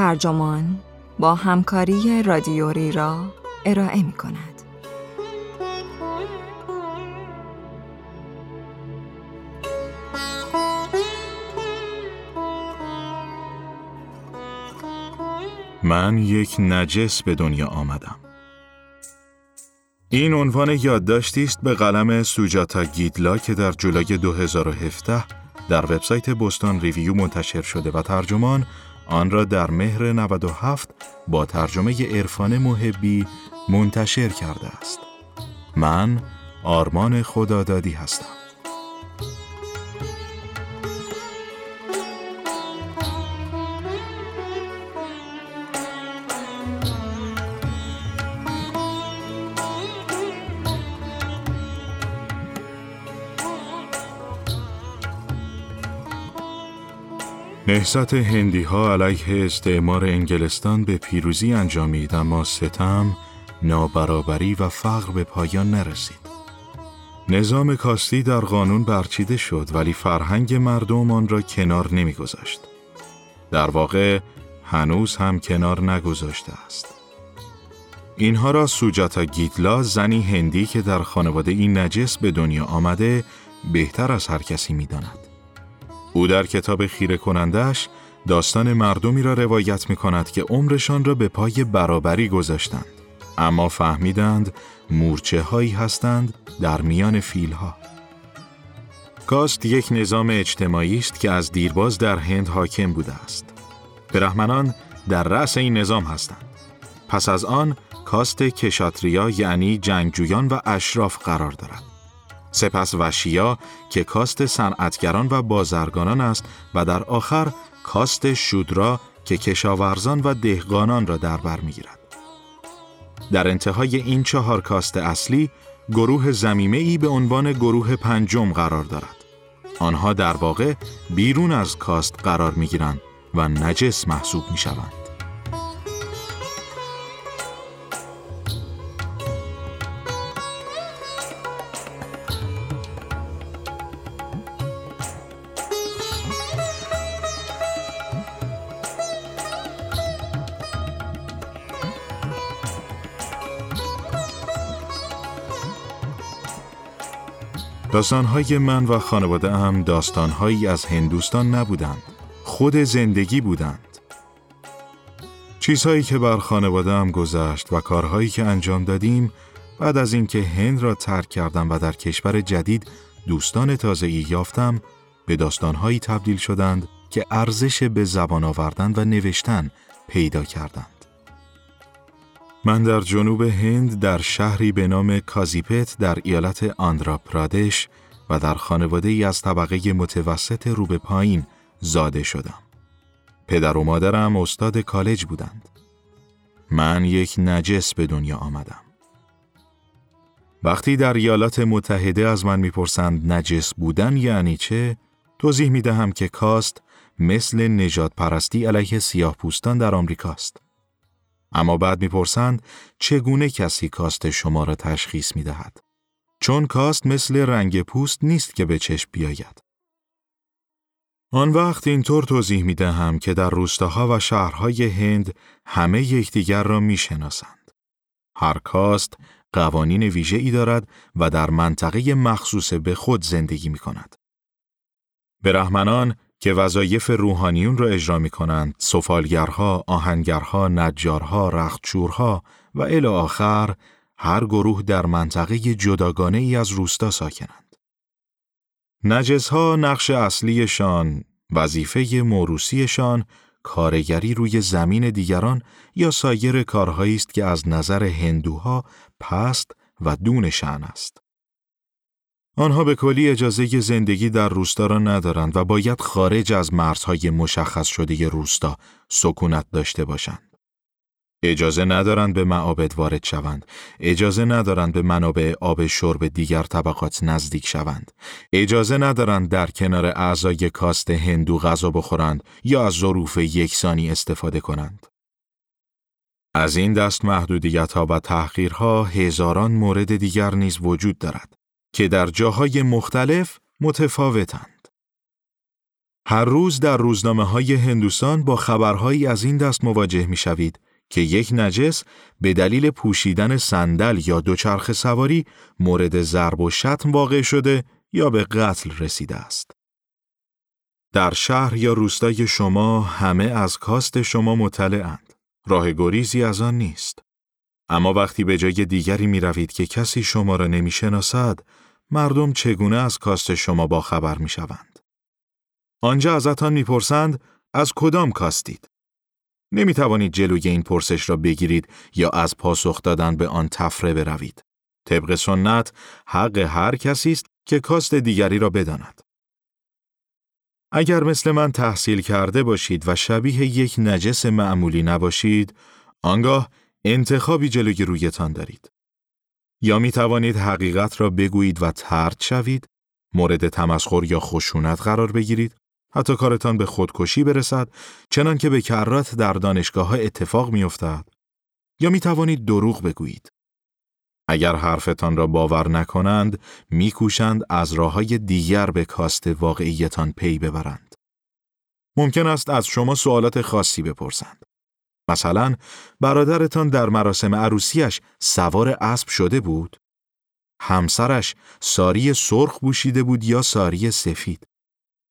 ترجمان با همکاری رادیوری را ارائه می کند. من یک نجس به دنیا آمدم. این عنوان یادداشتی است به قلم سوجاتا گیدلا که در جولای 2017 در وبسایت بوستون ریویو منتشر شده و ترجمان آن را در مهر 97 با ترجمه عرفان محبی منتشر کرده است. من آرمان خدادادی هستم. نهست هندی ها علیه استعمار انگلستان به پیروزی انجامید اما ستم، نابرابری و فقر به پایان نرسید. نظام کاستی در قانون برچیده شد ولی فرهنگ مردم آن را کنار نمیگذاشت. در واقع هنوز هم کنار نگذاشته است. اینها را سوجاتا گیدلا زنی هندی که در خانواده این نجس به دنیا آمده بهتر از هر کسی می داند. او در کتاب خیره کنندش داستان مردمی را روایت می کند که عمرشان را به پای برابری گذاشتند اما فهمیدند مورچه هایی هستند در میان فیل ها. کاست یک نظام اجتماعی است که از دیرباز در هند حاکم بوده است. برهمنان در رأس این نظام هستند. پس از آن کاست کشاتریا یعنی جنگجویان و اشراف قرار دارد. سپس وشیا که کاست صنعتگران و بازرگانان است و در آخر کاست شودرا که کشاورزان و دهقانان را در بر می‌گیرد. در انتهای این چهار کاست اصلی گروه زمیمه ای به عنوان گروه پنجم قرار دارد. آنها در واقع بیرون از کاست قرار می گیرند و نجس محسوب می شوند. داستانهای من و خانواده هم داستانهایی از هندوستان نبودند. خود زندگی بودند. چیزهایی که بر خانواده هم گذشت و کارهایی که انجام دادیم بعد از اینکه هند را ترک کردم و در کشور جدید دوستان تازه‌ای یافتم به داستانهایی تبدیل شدند که ارزش به زبان آوردن و نوشتن پیدا کردند. من در جنوب هند در شهری به نام کازیپت در ایالت آندرا پرادش و در خانواده ای از طبقه متوسط رو به پایین زاده شدم. پدر و مادرم استاد کالج بودند. من یک نجس به دنیا آمدم. وقتی در ایالات متحده از من می‌پرسند نجس بودن یعنی چه؟ توضیح می دهم که کاست مثل نجات پرستی علیه سیاه پوستان در آمریکاست. اما بعد می‌پرسند چگونه کسی کاست شما را تشخیص می دهد؟ چون کاست مثل رنگ پوست نیست که به چشم بیاید. آن وقت اینطور توضیح می دهم که در روستاها و شهرهای هند همه یکدیگر را می شناسند. هر کاست قوانین ویژه ای دارد و در منطقه مخصوص به خود زندگی می کند. برهمنان که وظایف روحانیون را اجرا می کنند، سفالگرها، آهنگرها، نجارها، رختشورها و الی آخر هر گروه در منطقه جداگانه ای از روستا ساکنند. نجزها نقش اصلیشان، وظیفه موروسیشان، کارگری روی زمین دیگران یا سایر کارهایی است که از نظر هندوها پست و دون شعن است. آنها به کلی اجازه زندگی در روستا را ندارند و باید خارج از مرزهای مشخص شده روستا سکونت داشته باشند. اجازه ندارند به معابد وارد شوند. اجازه ندارند به منابع آب شرب دیگر طبقات نزدیک شوند. اجازه ندارند در کنار اعضای کاست هندو غذا بخورند یا از ظروف یکسانی استفاده کنند. از این دست محدودیت ها و تحقیرها هزاران مورد دیگر نیز وجود دارد. که در جاهای مختلف متفاوتند. هر روز در روزنامه های هندوستان با خبرهایی از این دست مواجه می شوید که یک نجس به دلیل پوشیدن صندل یا دوچرخ سواری مورد ضرب و شتم واقع شده یا به قتل رسیده است. در شهر یا روستای شما همه از کاست شما مطلعند. راه گریزی از آن نیست. اما وقتی به جای دیگری می روید که کسی شما را نمی شناسد، مردم چگونه از کاست شما با خبر می شوند. آنجا ازتان می‌پرسند از کدام کاستید؟ نمی توانید جلوی این پرسش را بگیرید یا از پاسخ دادن به آن تفره بروید. طبق سنت حق هر کسی است که کاست دیگری را بداند. اگر مثل من تحصیل کرده باشید و شبیه یک نجس معمولی نباشید، آنگاه انتخابی جلوی رویتان دارید. یا می توانید حقیقت را بگویید و ترد شوید، مورد تمسخر یا خشونت قرار بگیرید، حتی کارتان به خودکشی برسد، چنان که به کرات در دانشگاه ها اتفاق می افتد. یا می توانید دروغ بگویید. اگر حرفتان را باور نکنند، میکوشند از راه های دیگر به کاست واقعیتان پی ببرند. ممکن است از شما سوالات خاصی بپرسند. مثلا برادرتان در مراسم عروسیش سوار اسب شده بود؟ همسرش ساری سرخ بوشیده بود یا ساری سفید؟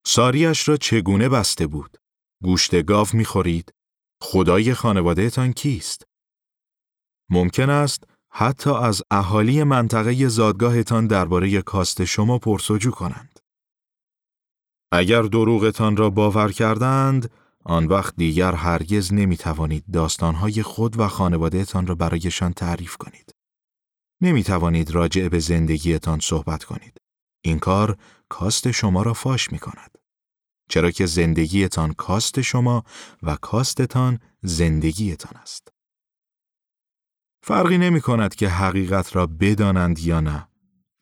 ساریش را چگونه بسته بود؟ گوشت گاو می‌خورید؟ خدای خانوادهتان کیست؟ ممکن است حتی از اهالی منطقه زادگاهتان درباره کاست شما پرسجو کنند. اگر دروغتان را باور کردند، آن وقت دیگر هرگز نمی توانید داستانهای خود و خانوادهتان را برایشان تعریف کنید. نمی توانید راجع به زندگیتان صحبت کنید. این کار کاست شما را فاش می کند. چرا که زندگیتان کاست شما و کاستتان زندگیتان است. فرقی نمی کند که حقیقت را بدانند یا نه.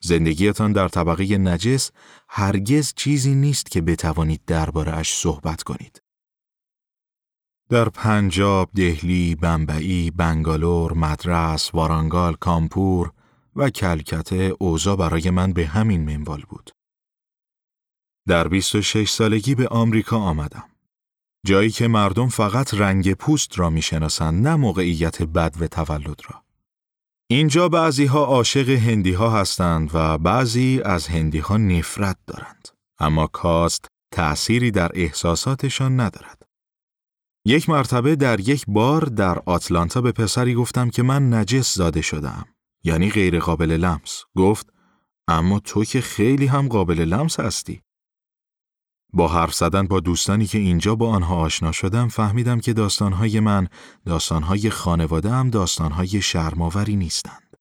زندگیتان در طبقه نجس هرگز چیزی نیست که بتوانید درباره اش صحبت کنید. در پنجاب، دهلی، بمبئی، بنگالور، مدرس، وارانگال، کامپور و کلکته اوضاع برای من به همین منوال بود. در 26 سالگی به آمریکا آمدم. جایی که مردم فقط رنگ پوست را می‌شناسند نه موقعیت بد و تولد را. اینجا بعضی ها عاشق هندی ها هستند و بعضی از هندی ها نفرت دارند. اما کاست تأثیری در احساساتشان ندارد. یک مرتبه در یک بار در آتلانتا به پسری گفتم که من نجس زاده شدم. یعنی غیر قابل لمس. گفت اما تو که خیلی هم قابل لمس هستی. با حرف زدن با دوستانی که اینجا با آنها آشنا شدم فهمیدم که داستانهای من داستانهای خانواده هم داستانهای شرماوری نیستند.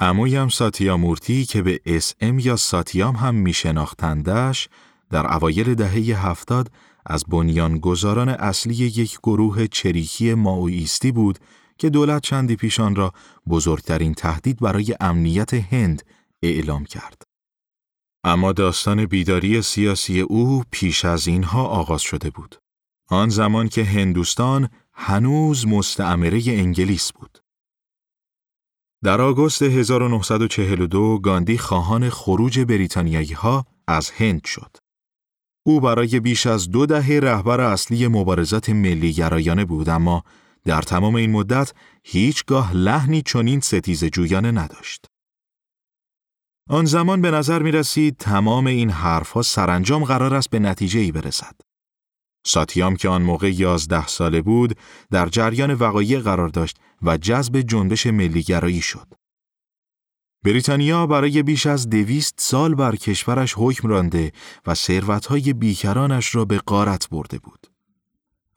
امویم ساتیامورتی که به اسم یا ساتیام هم می شناختندش در اوایل دهه هفتاد از بنیانگذاران اصلی یک گروه چریکی ماویستی بود که دولت چندی پیشان را بزرگترین تهدید برای امنیت هند اعلام کرد. اما داستان بیداری سیاسی او پیش از اینها آغاز شده بود. آن زمان که هندوستان هنوز مستعمره انگلیس بود. در آگوست 1942 گاندی خواهان خروج بریتانیایی ها از هند شد. او برای بیش از دو دهه رهبر اصلی مبارزات ملی گرایانه بود اما در تمام این مدت هیچگاه لحنی چنین ستیز جویانه نداشت. آن زمان به نظر می رسید تمام این حرفها سرانجام قرار است به نتیجه ای برسد. ساتیام که آن موقع یازده ساله بود در جریان وقایع قرار داشت و جذب جنبش ملیگرایی شد. بریتانیا برای بیش از دویست سال بر کشورش حکم رانده و ثروتهای بیکرانش را به قارت برده بود.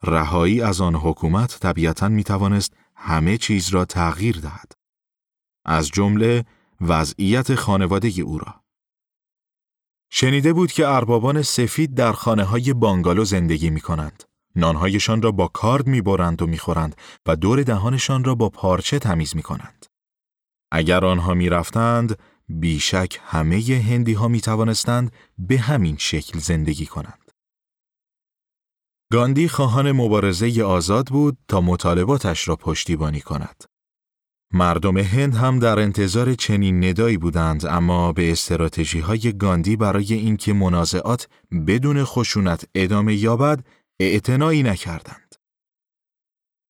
رهایی از آن حکومت طبیعتا می توانست همه چیز را تغییر دهد. از جمله وضعیت خانواده او را. شنیده بود که اربابان سفید در خانه های بانگالو زندگی می کنند. نانهایشان را با کارد می برند و می خورند و دور دهانشان را با پارچه تمیز می کنند. اگر آنها می رفتند، بیشک همه هندی ها می توانستند به همین شکل زندگی کنند. گاندی خواهان مبارزه آزاد بود تا مطالباتش را پشتیبانی کند. مردم هند هم در انتظار چنین ندایی بودند اما به استراتژی های گاندی برای اینکه منازعات بدون خشونت ادامه یابد اعتنایی نکردند.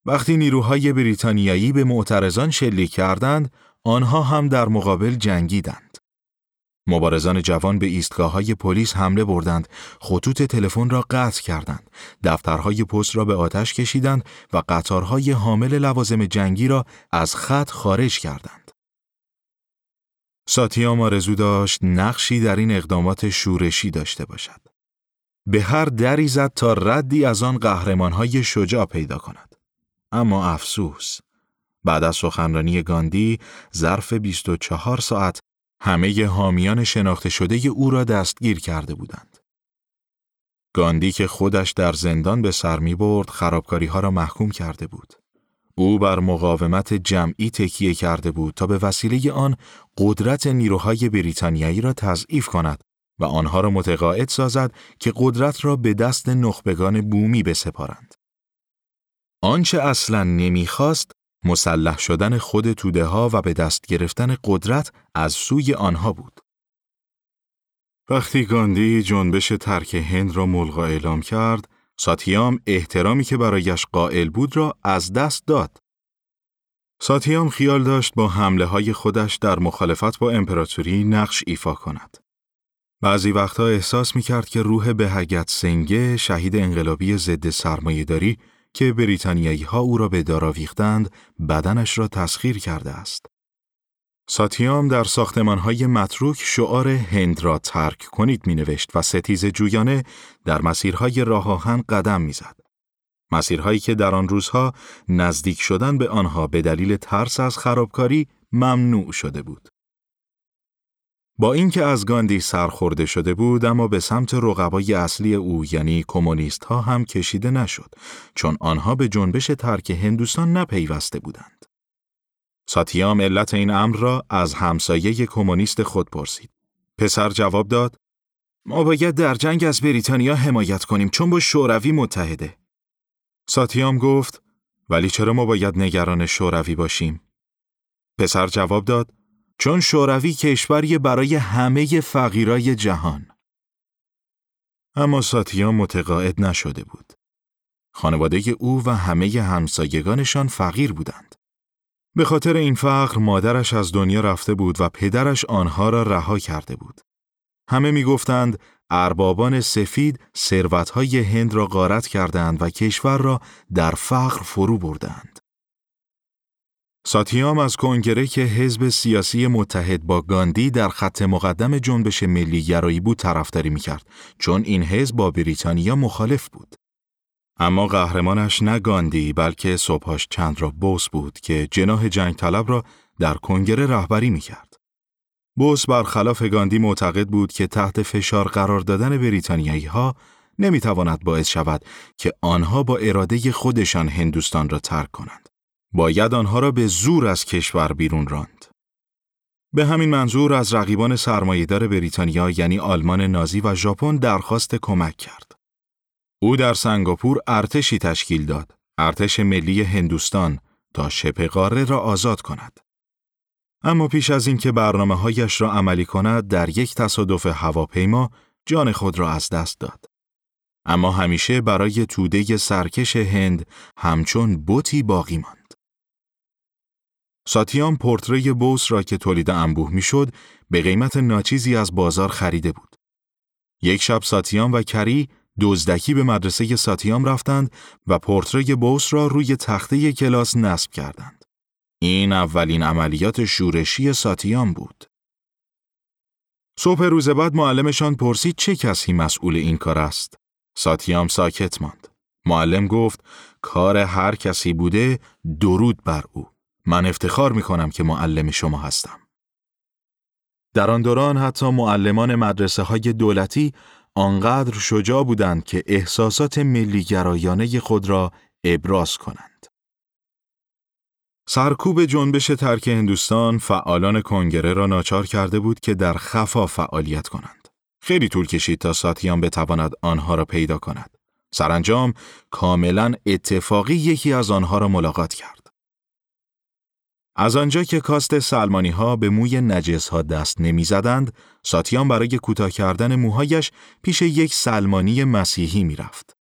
وقتی نیروهای بریتانیایی به معترضان شلیک کردند، آنها هم در مقابل جنگیدند. مبارزان جوان به ایستگاه های پلیس حمله بردند، خطوط تلفن را قطع کردند، دفترهای پست را به آتش کشیدند و قطارهای حامل لوازم جنگی را از خط خارج کردند. ساتیام آرزو داشت نقشی در این اقدامات شورشی داشته باشد. به هر دری زد تا ردی از آن قهرمانهای شجاع پیدا کند. اما افسوس، بعد از سخنرانی گاندی ظرف 24 ساعت همه حامیان شناخته شده او را دستگیر کرده بودند. گاندی که خودش در زندان به سر می برد خرابکاری ها را محکوم کرده بود. او بر مقاومت جمعی تکیه کرده بود تا به وسیله آن قدرت نیروهای بریتانیایی را تضعیف کند و آنها را متقاعد سازد که قدرت را به دست نخبگان بومی بسپارند. آنچه اصلا نمی‌خواست مسلح شدن خود توده ها و به دست گرفتن قدرت از سوی آنها بود. وقتی گاندی جنبش ترک هند را ملغا اعلام کرد، ساتیام احترامی که برایش قائل بود را از دست داد. ساتیام خیال داشت با حمله های خودش در مخالفت با امپراتوری نقش ایفا کند. بعضی وقتها احساس می کرد که روح بهگت سنگه شهید انقلابی ضد سرمایهداری که بریتانیایی ها او را به دار بدنش را تسخیر کرده است. ساتیام در ساختمان های متروک شعار هند را ترک کنید می نوشت و ستیز جویانه در مسیرهای راه آهن قدم می زد. مسیرهایی که در آن روزها نزدیک شدن به آنها به دلیل ترس از خرابکاری ممنوع شده بود. با اینکه از گاندی سرخورده شده بود اما به سمت رقبای اصلی او یعنی کمونیست ها هم کشیده نشد چون آنها به جنبش ترک هندوستان نپیوسته بودند. ساتیام علت این امر را از همسایه کمونیست خود پرسید. پسر جواب داد: ما باید در جنگ از بریتانیا حمایت کنیم چون با شوروی متحده. ساتیام گفت: ولی چرا ما باید نگران شوروی باشیم؟ پسر جواب داد: چون شوروی کشوری برای همه فقیرای جهان. اما ساتیا متقاعد نشده بود. خانواده او و همه همسایگانشان فقیر بودند. به خاطر این فقر مادرش از دنیا رفته بود و پدرش آنها را رها کرده بود. همه می گفتند اربابان سفید ثروتهای هند را غارت کردند و کشور را در فقر فرو بردند. ساتیام از کنگره که حزب سیاسی متحد با گاندی در خط مقدم جنبش ملی گرایی بود طرفداری می‌کرد چون این حزب با بریتانیا مخالف بود. اما قهرمانش نه گاندی بلکه صبحاش چند را بوس بود که جناح جنگ طلب را در کنگره رهبری می‌کرد. بوس برخلاف گاندی معتقد بود که تحت فشار قرار دادن بریتانیایی ها نمی‌تواند باعث شود که آنها با اراده خودشان هندوستان را ترک کنند. باید آنها را به زور از کشور بیرون راند. به همین منظور از رقیبان سرمایهدار بریتانیا یعنی آلمان نازی و ژاپن درخواست کمک کرد. او در سنگاپور ارتشی تشکیل داد، ارتش ملی هندوستان تا شبه قاره را آزاد کند. اما پیش از اینکه برنامه هایش را عملی کند در یک تصادف هواپیما جان خود را از دست داد. اما همیشه برای توده سرکش هند همچون بوتی باقی ماند. ساتیام پورتری بوس را که تولید انبوه می‌شد به قیمت ناچیزی از بازار خریده بود. یک شب ساتیام و کری دزدکی به مدرسه ساتیام رفتند و پورتری بوس را روی تخته کلاس نصب کردند. این اولین عملیات شورشی ساتیام بود. صبح روز بعد معلمشان پرسید چه کسی مسئول این کار است. ساتیام ساکت ماند. معلم گفت کار هر کسی بوده درود بر او. من افتخار می کنم که معلم شما هستم. در آن دوران حتی معلمان مدرسه های دولتی آنقدر شجاع بودند که احساسات ملی گرایانه خود را ابراز کنند. سرکوب جنبش ترک هندوستان فعالان کنگره را ناچار کرده بود که در خفا فعالیت کنند. خیلی طول کشید تا ساتیان بتواند آنها را پیدا کند. سرانجام کاملا اتفاقی یکی از آنها را ملاقات کرد. از آنجا که کاست سلمانی ها به موی نجس ها دست نمی زدند، ساتیان برای کوتاه کردن موهایش پیش یک سلمانی مسیحی می رفت.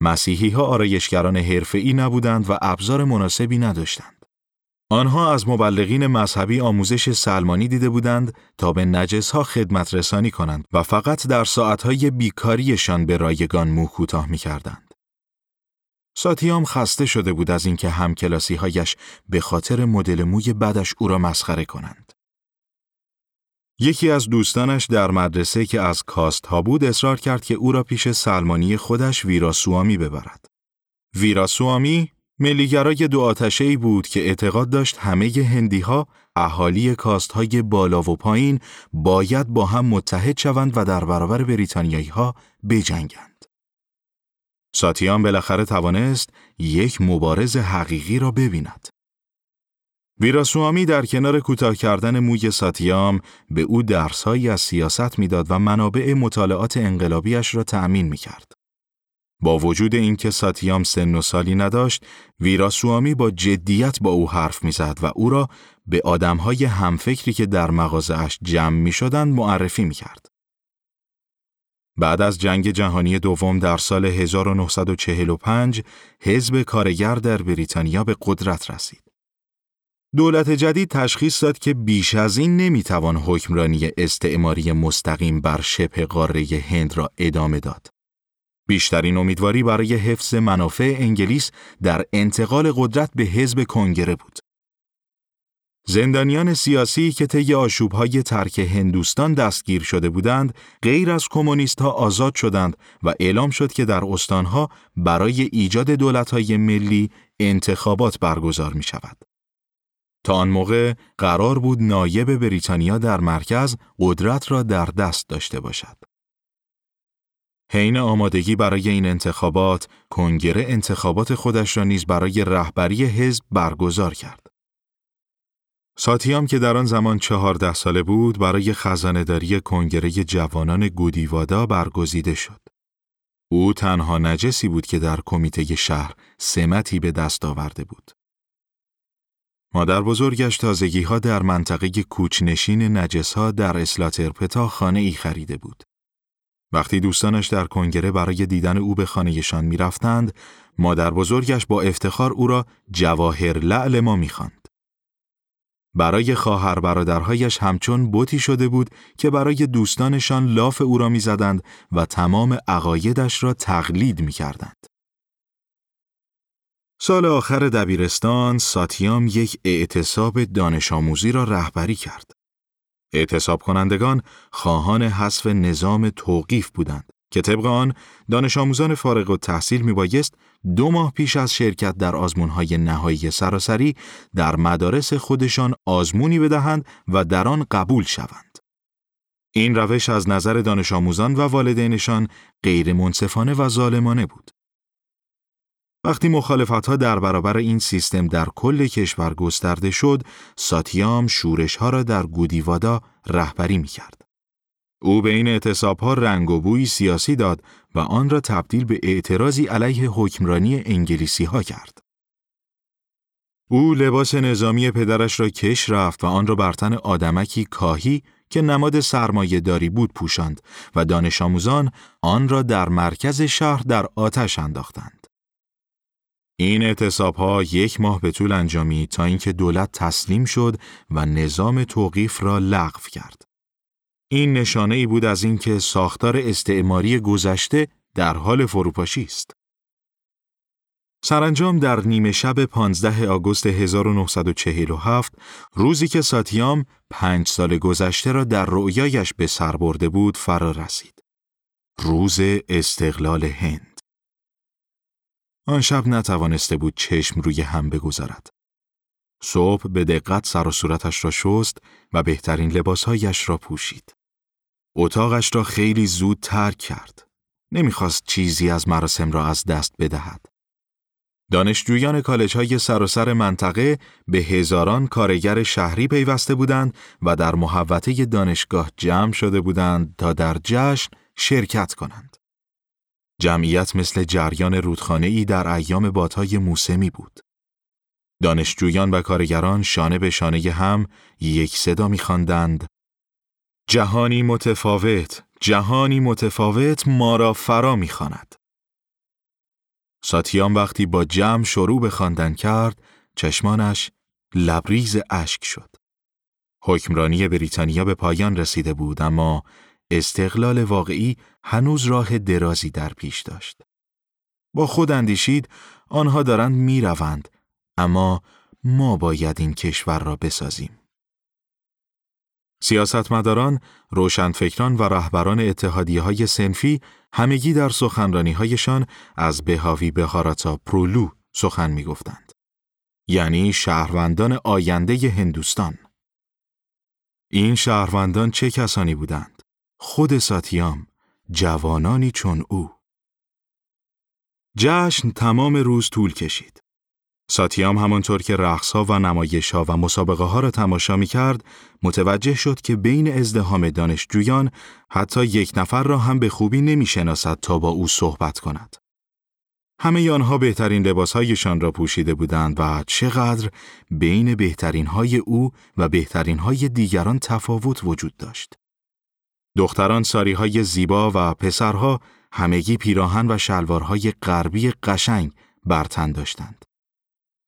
مسیحی ها آرایشگران حرفه‌ای نبودند و ابزار مناسبی نداشتند. آنها از مبلغین مذهبی آموزش سلمانی دیده بودند تا به نجس ها خدمت رسانی کنند و فقط در ساعتهای بیکاریشان به رایگان مو کوتاه می کردند. ساتیام خسته شده بود از اینکه همکلاسی هایش به خاطر مدل موی بدش او را مسخره کنند. یکی از دوستانش در مدرسه که از کاست ها بود اصرار کرد که او را پیش سلمانی خودش ویراسوامی ببرد. ویراسوامی ملیگرای دو آتشه ای بود که اعتقاد داشت همه هندی ها اهالی کاست های بالا و پایین باید با هم متحد شوند و در برابر بریتانیایی ها بجنگند. ساتیان بالاخره توانست یک مبارز حقیقی را ببیند. ویراسوامی در کنار کوتاه کردن موی ساتیام به او درسهایی از سیاست می‌داد و منابع مطالعات انقلابیش را تأمین می کرد. با وجود اینکه ساتیام سن و سالی نداشت، ویراسوامی با جدیت با او حرف می‌زد و او را به آدمهای همفکری که در مغازهاش جمع می شدند معرفی می کرد. بعد از جنگ جهانی دوم در سال 1945 حزب کارگر در بریتانیا به قدرت رسید. دولت جدید تشخیص داد که بیش از این نمی‌توان حکمرانی استعماری مستقیم بر شبه قاره هند را ادامه داد. بیشترین امیدواری برای حفظ منافع انگلیس در انتقال قدرت به حزب کنگره بود. زندانیان سیاسی که طی آشوبهای ترک هندوستان دستگیر شده بودند، غیر از کمونیست ها آزاد شدند و اعلام شد که در استانها برای ایجاد دولتهای ملی انتخابات برگزار می شود. تا آن موقع قرار بود نایب بریتانیا در مرکز قدرت را در دست داشته باشد. حین آمادگی برای این انتخابات، کنگره انتخابات خودش را نیز برای رهبری حزب برگزار کرد. ساتیام که در آن زمان چهارده ساله بود برای خزانهداری کنگره جوانان گودیوادا برگزیده شد. او تنها نجسی بود که در کمیته شهر سمتی به دست آورده بود. مادر بزرگش تازگی ها در منطقه کوچنشین نجس ها در اسلاترپتا خانه ای خریده بود. وقتی دوستانش در کنگره برای دیدن او به خانهشان می رفتند، مادر بزرگش با افتخار او را جواهر لعل ما می خاند. برای خواهر برادرهایش همچون بوتی شده بود که برای دوستانشان لاف او را می‌زدند و تمام عقایدش را تقلید می کردند. سال آخر دبیرستان ساتیام یک اعتصاب دانش آموزی را رهبری کرد. اعتصاب کنندگان خواهان حذف نظام توقیف بودند که طبق آن دانش آموزان فارغ و تحصیل می بایست دو ماه پیش از شرکت در آزمونهای نهایی سراسری در مدارس خودشان آزمونی بدهند و در آن قبول شوند. این روش از نظر دانش آموزان و والدینشان غیر منصفانه و ظالمانه بود. وقتی مخالفت ها در برابر این سیستم در کل کشور گسترده شد، ساتیام شورش ها را در گودیوادا رهبری می کرد. او به این اعتصاب ها رنگ و بوی سیاسی داد و آن را تبدیل به اعتراضی علیه حکمرانی انگلیسی ها کرد. او لباس نظامی پدرش را کش رفت و آن را بر تن آدمکی کاهی که نماد سرمایه داری بود پوشاند و دانش آموزان آن را در مرکز شهر در آتش انداختند. این اعتصاب ها یک ماه به طول انجامید تا اینکه دولت تسلیم شد و نظام توقیف را لغو کرد. این نشانه ای بود از اینکه ساختار استعماری گذشته در حال فروپاشی است. سرانجام در نیمه شب 15 آگوست 1947 روزی که ساتیام پنج سال گذشته را در رؤیایش به سر برده بود فرا رسید. روز استقلال هند آن شب نتوانسته بود چشم روی هم بگذارد. صبح به دقت سر و صورتش را شست و بهترین لباسهایش را پوشید. اتاقش را خیلی زود ترک کرد. نمی‌خواست چیزی از مراسم را از دست بدهد. دانشجویان کالج های سراسر منطقه به هزاران کارگر شهری پیوسته بودند و در محوطه دانشگاه جمع شده بودند تا در جشن شرکت کنند. جمعیت مثل جریان رودخانه ای در ایام بادهای موسمی بود. دانشجویان و کارگران شانه به شانه هم یک صدا می‌خواندند جهانی متفاوت، جهانی متفاوت ما را فرا می‌خواند. ساتیام وقتی با جمع شروع به خواندن کرد، چشمانش لبریز اشک شد. حکمرانی بریتانیا به پایان رسیده بود اما استقلال واقعی هنوز راه درازی در پیش داشت. با خود اندیشید آنها دارند می‌روند اما ما باید این کشور را بسازیم. سیاستمداران، روشنفکران و رهبران اتحادیه های سنفی همگی در سخنرانی هایشان از بهاوی بهاراتا پرولو سخن می گفتند. یعنی شهروندان آینده هندوستان. این شهروندان چه کسانی بودند؟ خود ساتیام، جوانانی چون او. جشن تمام روز طول کشید. ساتیام همانطور که رقصها و نمایشها و مسابقه ها را تماشا می کرد، متوجه شد که بین ازدهام دانشجویان حتی یک نفر را هم به خوبی نمی شناسد تا با او صحبت کند. همه آنها بهترین لباسهایشان را پوشیده بودند و چقدر بین بهترین های او و بهترین های دیگران تفاوت وجود داشت. دختران ساری های زیبا و پسرها همگی پیراهن و شلوارهای غربی قشنگ برتن داشتند.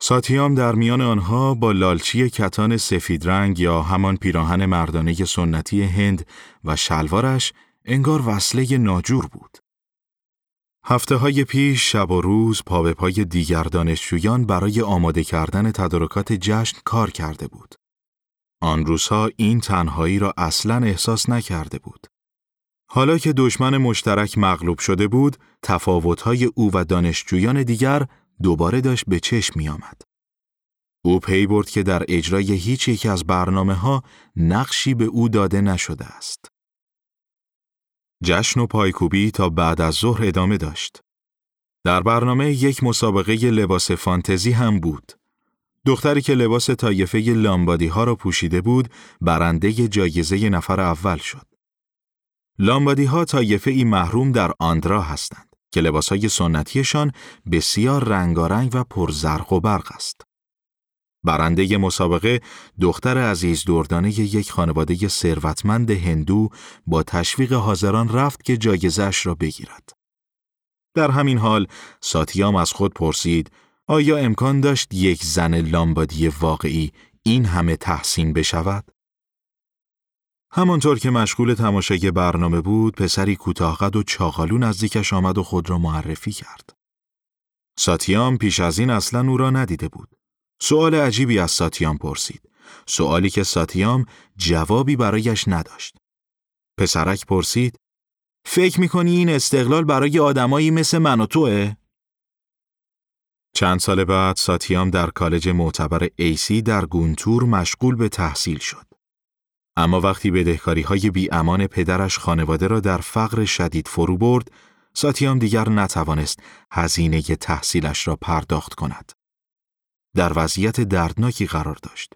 ساتیام در میان آنها با لالچی کتان سفید رنگ یا همان پیراهن مردانه سنتی هند و شلوارش انگار وصله ناجور بود. هفته های پیش شب و روز پا به پای دیگر دانشجویان برای آماده کردن تدارکات جشن کار کرده بود. آن روزها این تنهایی را اصلا احساس نکرده بود. حالا که دشمن مشترک مغلوب شده بود، تفاوتهای او و دانشجویان دیگر دوباره داشت به چشم می آمد. او پی برد که در اجرای هیچ یک از برنامه ها نقشی به او داده نشده است. جشن و پایکوبی تا بعد از ظهر ادامه داشت. در برنامه یک مسابقه لباس فانتزی هم بود. دختری که لباس تایفه لامبادی ها را پوشیده بود، برنده جایزه نفر اول شد. لامبادی ها طایفه ای محروم در آندرا هستند که لباس های سنتیشان بسیار رنگارنگ و پرزرق و برق است. برنده مسابقه دختر عزیز دردانه یک خانواده ثروتمند هندو با تشویق حاضران رفت که جایزش را بگیرد. در همین حال ساتیام از خود پرسید آیا امکان داشت یک زن لامبادی واقعی این همه تحسین بشود؟ همانطور که مشغول تماشای برنامه بود، پسری کوتاهقد و چاقالو نزدیکش آمد و خود را معرفی کرد. ساتیام پیش از این اصلا او را ندیده بود. سؤال عجیبی از ساتیام پرسید. سؤالی که ساتیام جوابی برایش نداشت. پسرک پرسید: فکر می‌کنی این استقلال برای آدمایی مثل من و توه؟ چند سال بعد ساتیام در کالج معتبر ایسی در گونتور مشغول به تحصیل شد. اما وقتی بدهکاری های بی امان پدرش خانواده را در فقر شدید فرو برد، ساتیام دیگر نتوانست هزینه تحصیلش را پرداخت کند. در وضعیت دردناکی قرار داشت.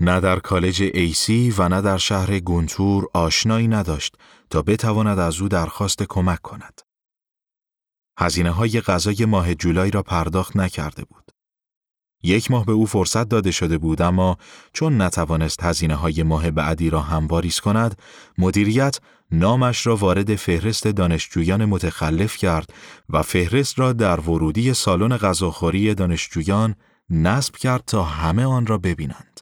نه در کالج ایسی و نه در شهر گونتور آشنایی نداشت تا بتواند از او درخواست کمک کند. هزینه های غذای ماه جولای را پرداخت نکرده بود. یک ماه به او فرصت داده شده بود اما چون نتوانست هزینه های ماه بعدی را هم واریز کند، مدیریت نامش را وارد فهرست دانشجویان متخلف کرد و فهرست را در ورودی سالن غذاخوری دانشجویان نصب کرد تا همه آن را ببینند.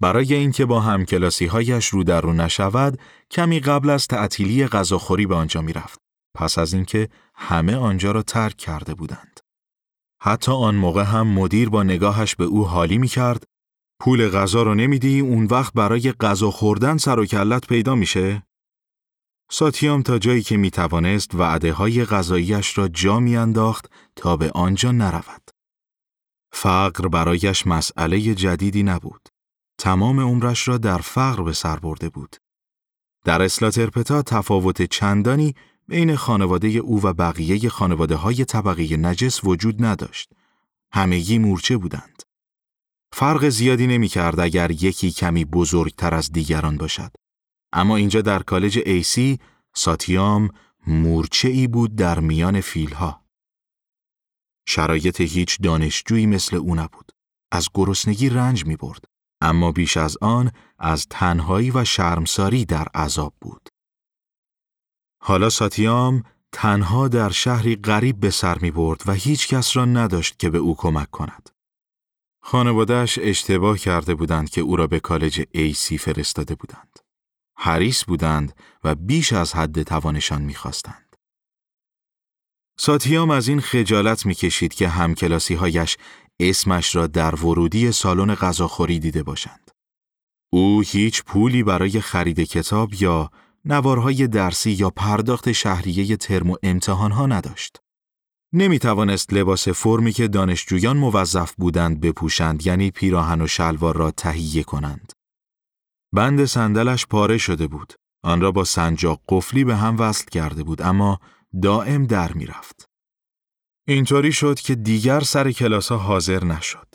برای اینکه با همکلاسی هایش رو در رو نشود، کمی قبل از تعطیلی غذاخوری به آنجا می رفت. پس از اینکه همه آنجا را ترک کرده بودند. حتی آن موقع هم مدیر با نگاهش به او حالی می کرد پول غذا رو نمیدی اون وقت برای غذا خوردن سر و کلت پیدا میشه؟ ساتیام تا جایی که می توانست وعده های غذاییش را جا میانداخت تا به آنجا نرود. فقر برایش مسئله جدیدی نبود. تمام عمرش را در فقر به سر برده بود. در اسلاترپتا تفاوت چندانی بین خانواده او و بقیه خانواده های طبقه نجس وجود نداشت. همگی مورچه بودند. فرق زیادی نمی کرد اگر یکی کمی بزرگتر از دیگران باشد. اما اینجا در کالج ایسی ساتیام مورچه ای بود در میان فیلها. شرایط هیچ دانشجویی مثل او نبود. از گرسنگی رنج می برد. اما بیش از آن از تنهایی و شرمساری در عذاب بود. حالا ساتیام تنها در شهری غریب به سر می برد و هیچ کس را نداشت که به او کمک کند. خانوادهش اشتباه کرده بودند که او را به کالج ایسی فرستاده بودند. حریص بودند و بیش از حد توانشان می‌خواستند. ساتیام از این خجالت می‌کشید که همکلاسی هایش اسمش را در ورودی سالن غذاخوری دیده باشند. او هیچ پولی برای خرید کتاب یا نوارهای درسی یا پرداخت شهریه ترم و امتحانها نداشت. نمی توانست لباس فرمی که دانشجویان موظف بودند بپوشند یعنی پیراهن و شلوار را تهیه کنند. بند صندلش پاره شده بود. آن را با سنجاق قفلی به هم وصل کرده بود اما دائم در می رفت. اینطوری شد که دیگر سر کلاس ها حاضر نشد.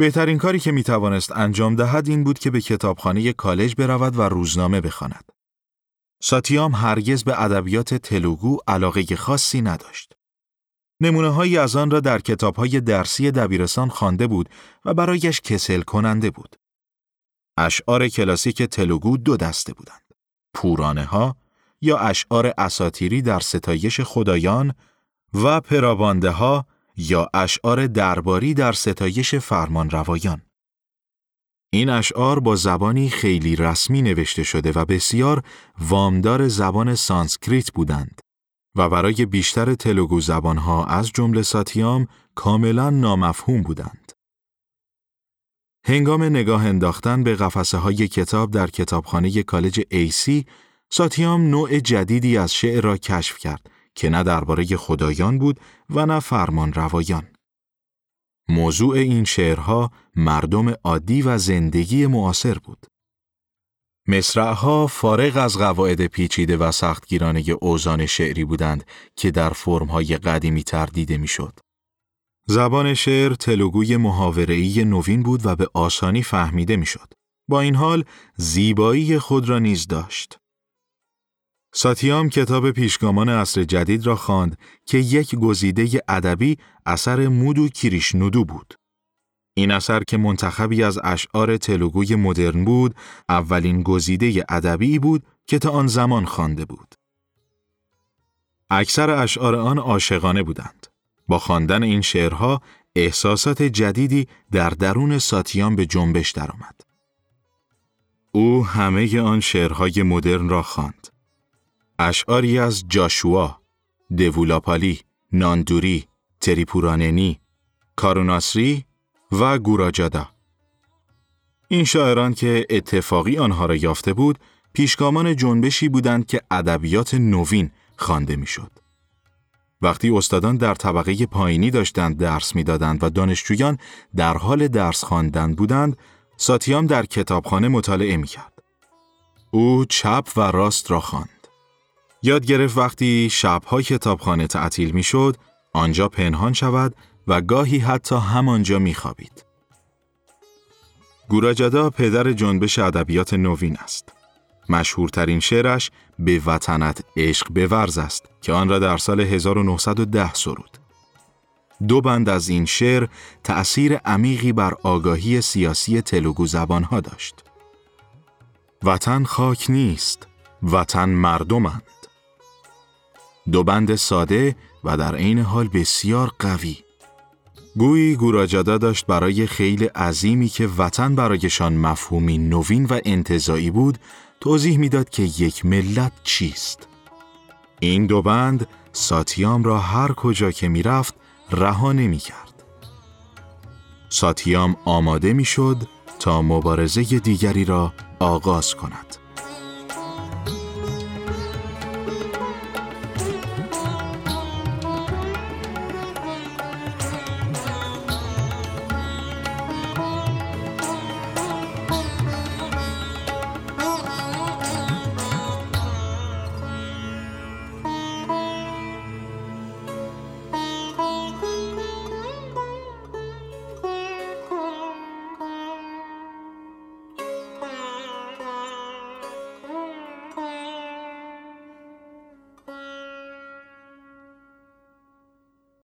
بهترین کاری که می توانست انجام دهد این بود که به کتابخانه کالج برود و روزنامه بخواند. ساتیام هرگز به ادبیات تلوگو علاقه خاصی نداشت. نمونه هایی از آن را در کتاب های درسی دبیرستان خوانده بود و برایش کسل کننده بود. اشعار کلاسیک تلوگو دو دسته بودند. پورانه ها یا اشعار اساتیری در ستایش خدایان و پرابانده یا اشعار درباری در ستایش فرمان روایان. این اشعار با زبانی خیلی رسمی نوشته شده و بسیار وامدار زبان سانسکریت بودند و برای بیشتر تلوگو زبانها از جمله ساتیام کاملا نامفهوم بودند. هنگام نگاه انداختن به قفسه های کتاب در کتابخانه کالج ایسی، ساتیام نوع جدیدی از شعر را کشف کرد که نه درباره خدایان بود و نه فرمان روایان. موضوع این شعرها مردم عادی و زندگی معاصر بود. مصرعها فارغ از قواعد پیچیده و سختگیرانه اوزان شعری بودند که در فرمهای قدیمی تر دیده می‌شد. زبان شعر تلوگوی محاوره‌ای نوین بود و به آسانی فهمیده می‌شد. با این حال زیبایی خود را نیز داشت. ساتیام کتاب پیشگامان عصر جدید را خواند که یک گزیده ادبی اثر مودو کریشنودو بود. این اثر که منتخبی از اشعار تلوگوی مدرن بود، اولین گزیده ادبی بود که تا آن زمان خوانده بود. اکثر اشعار آن عاشقانه بودند. با خواندن این شعرها احساسات جدیدی در درون ساتیام به جنبش درآمد. او همه آن شعرهای مدرن را خواند. اشعاری از جاشوا، دوولاپالی، ناندوری، تریپوراننی، کاروناسری و گوراجادا. این شاعران که اتفاقی آنها را یافته بود، پیشگامان جنبشی بودند که ادبیات نوین خوانده می‌شد. وقتی استادان در طبقه پایینی داشتند درس می‌دادند و دانشجویان در حال درس خواندن بودند، ساتیام در کتابخانه مطالعه می‌کرد. او چپ و راست را خواند. یاد گرفت وقتی شبها کتابخانه تعطیل می‌شد، آنجا پنهان شود و گاهی حتی همانجا میخوابید. گوراجادا پدر جنبش ادبیات نوین است. مشهورترین شعرش به وطنت عشق بورز است که آن را در سال 1910 سرود. دو بند از این شعر تأثیر عمیقی بر آگاهی سیاسی تلوگو زبانها داشت. وطن خاک نیست، وطن مردمند. دو بند ساده و در عین حال بسیار قوی. گویی گوراجادا داشت برای خیلی عظیمی که وطن برایشان مفهومی نوین و انتظایی بود توضیح می‌داد که یک ملت چیست. این دو بند ساتیام را هر کجا که می‌رفت رها نمی کرد. ساتیام آماده می‌شد تا مبارزه دیگری را آغاز کند.